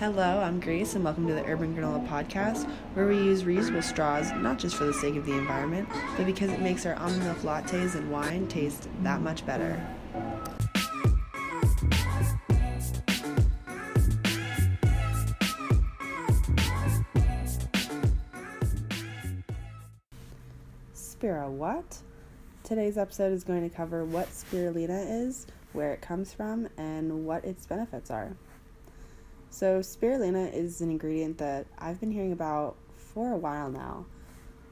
Hello, I'm Grace, and welcome to the Urban Granola Podcast, where we use reusable straws not just for the sake of the environment, but because it makes our almond milk lattes and wine taste that much better. Spira what? Today's episode is going to cover what spirulina is, where it comes from, and what its benefits are. So, spirulina is an ingredient that I've been hearing about for a while now.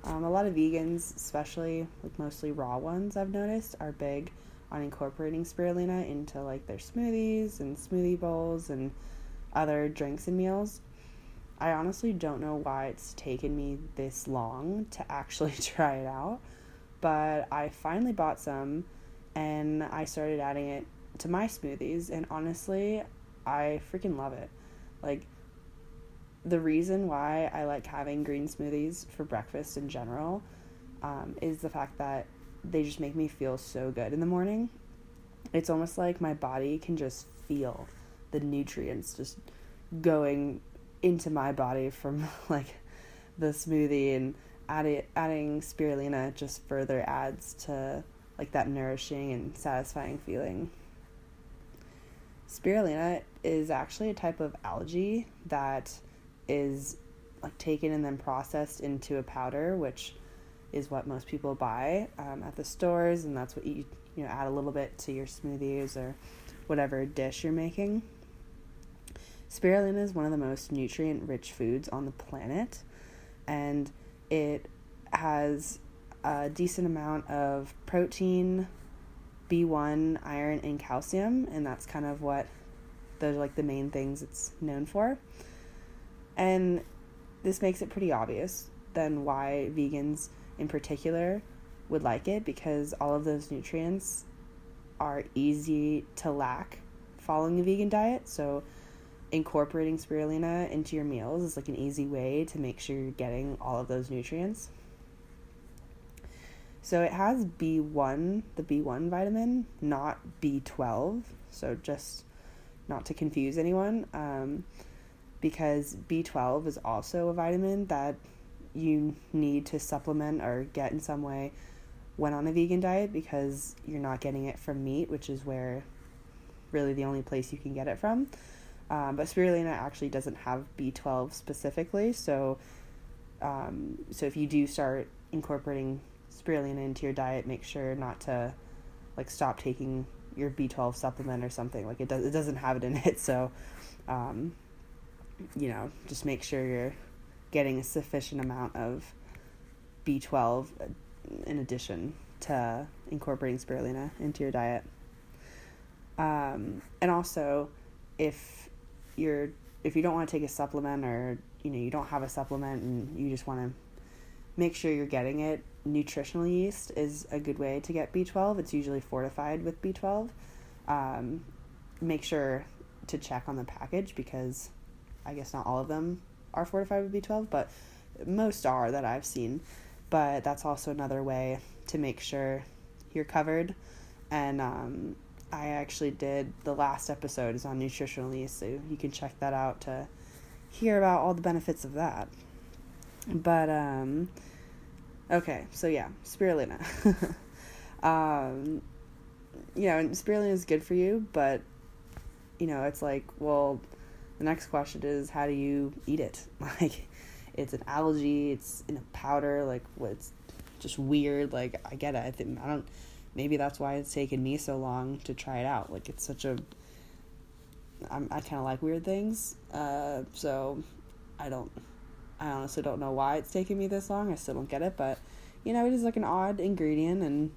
Um, a lot of vegans, especially like mostly raw ones, I've noticed, are big on incorporating spirulina into like their smoothies and smoothie bowls and other drinks and meals. I honestly don't know why it's taken me this long to actually try it out, but I finally bought some and I started adding it to my smoothies, and honestly, I freaking love it. Like, the reason why I like having green smoothies for breakfast in general um, is the fact that they just make me feel so good in the morning. It's almost like my body can just feel the nutrients just going into my body from like the smoothie and adding adding spirulina just further adds to like that nourishing and satisfying feeling. Spirulina is actually a type of algae that is like taken and then processed into a powder, which is what most people buy um, at the stores, and that's what you you know add a little bit to your smoothies or whatever dish you're making. Spirulina is one of the most nutrient rich foods on the planet, and it has a decent amount of protein, B1, iron, and calcium, and that's kind of what those are like the main things it's known for. And this makes it pretty obvious then why vegans in particular would like it because all of those nutrients are easy to lack following a vegan diet. So incorporating spirulina into your meals is like an easy way to make sure you're getting all of those nutrients. So it has B1, the B1 vitamin, not B12. So just not to confuse anyone, um, because B12 is also a vitamin that you need to supplement or get in some way when on a vegan diet because you're not getting it from meat, which is where really the only place you can get it from. Um, but spirulina actually doesn't have B12 specifically, so um, so if you do start incorporating spirulina into your diet, make sure not to like stop taking your B12 supplement or something. Like it does, it doesn't have it in it. So, um, you know, just make sure you're getting a sufficient amount of B12 uh, in addition to incorporating spirulina into your diet. Um, and also, if you're if you don't want to take a supplement or you know you don't have a supplement and you just want to make sure you're getting it nutritional yeast is a good way to get B12. It's usually fortified with B12. Um, make sure to check on the package because I guess not all of them are fortified with B12, but most are that I've seen. But that's also another way to make sure you're covered. And um, I actually did the last episode is on nutritional yeast, so you can check that out to hear about all the benefits of that. But um, Okay, so yeah, spirulina. um, you know, and spirulina is good for you, but you know, it's like, well, the next question is how do you eat it? Like, it's an algae, it's in a powder, like, what's just weird. Like, I get it. I think I don't. Maybe that's why it's taken me so long to try it out. Like, it's such a. I'm, I kind of like weird things, uh, so I don't I honestly don't know why it's taken me this long. I still don't get it, but you know, it is like an odd ingredient and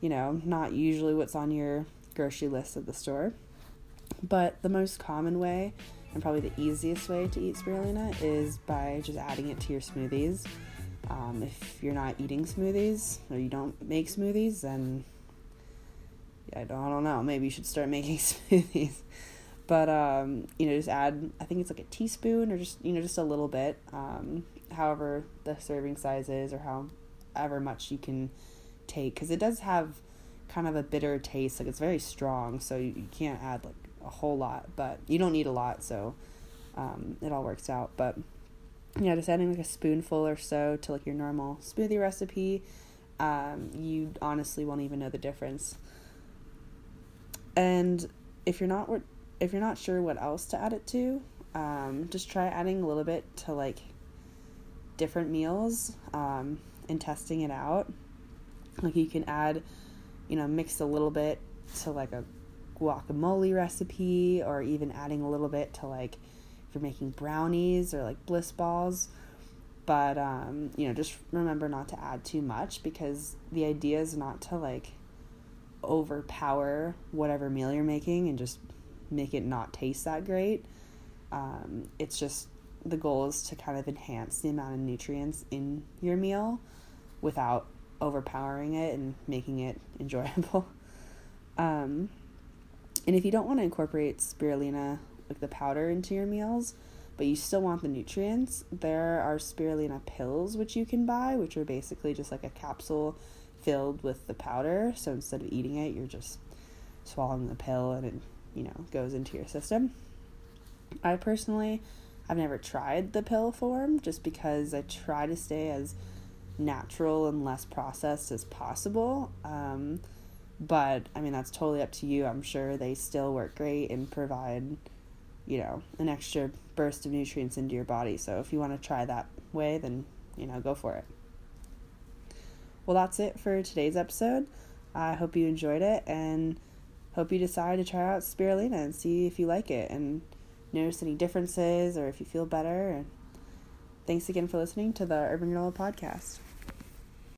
you know, not usually what's on your grocery list at the store. But the most common way and probably the easiest way to eat spirulina is by just adding it to your smoothies. Um, if you're not eating smoothies or you don't make smoothies, then I don't, I don't know. Maybe you should start making smoothies. But um, you know, just add I think it's like a teaspoon or just you know just a little bit, um, however the serving size is or however much you can take because it does have kind of a bitter taste. Like it's very strong, so you, you can't add like a whole lot, but you don't need a lot. So um, it all works out. But yeah, just adding like a spoonful or so to like your normal smoothie recipe, um, you honestly won't even know the difference. And if you're not if you're not sure what else to add it to, um, just try adding a little bit to like different meals um, and testing it out. Like you can add, you know, mix a little bit to like a guacamole recipe, or even adding a little bit to like if you're making brownies or like bliss balls. But um, you know, just remember not to add too much because the idea is not to like overpower whatever meal you're making and just make it not taste that great. Um, it's just the goal is to kind of enhance the amount of nutrients in your meal without overpowering it and making it enjoyable. Um, and if you don't want to incorporate spirulina, like the powder, into your meals, but you still want the nutrients, there are spirulina pills which you can buy, which are basically just like a capsule filled with the powder. So instead of eating it, you're just swallowing the pill and it, you know, goes into your system. I personally I've never tried the pill form just because I try to stay as natural and less processed as possible. Um, but I mean, that's totally up to you. I'm sure they still work great and provide, you know, an extra burst of nutrients into your body. So if you want to try that way, then, you know, go for it. Well, that's it for today's episode. I hope you enjoyed it and hope you decide to try out spirulina and see if you like it and notice any differences or if you feel better. And thanks again for listening to the Urban Granola podcast.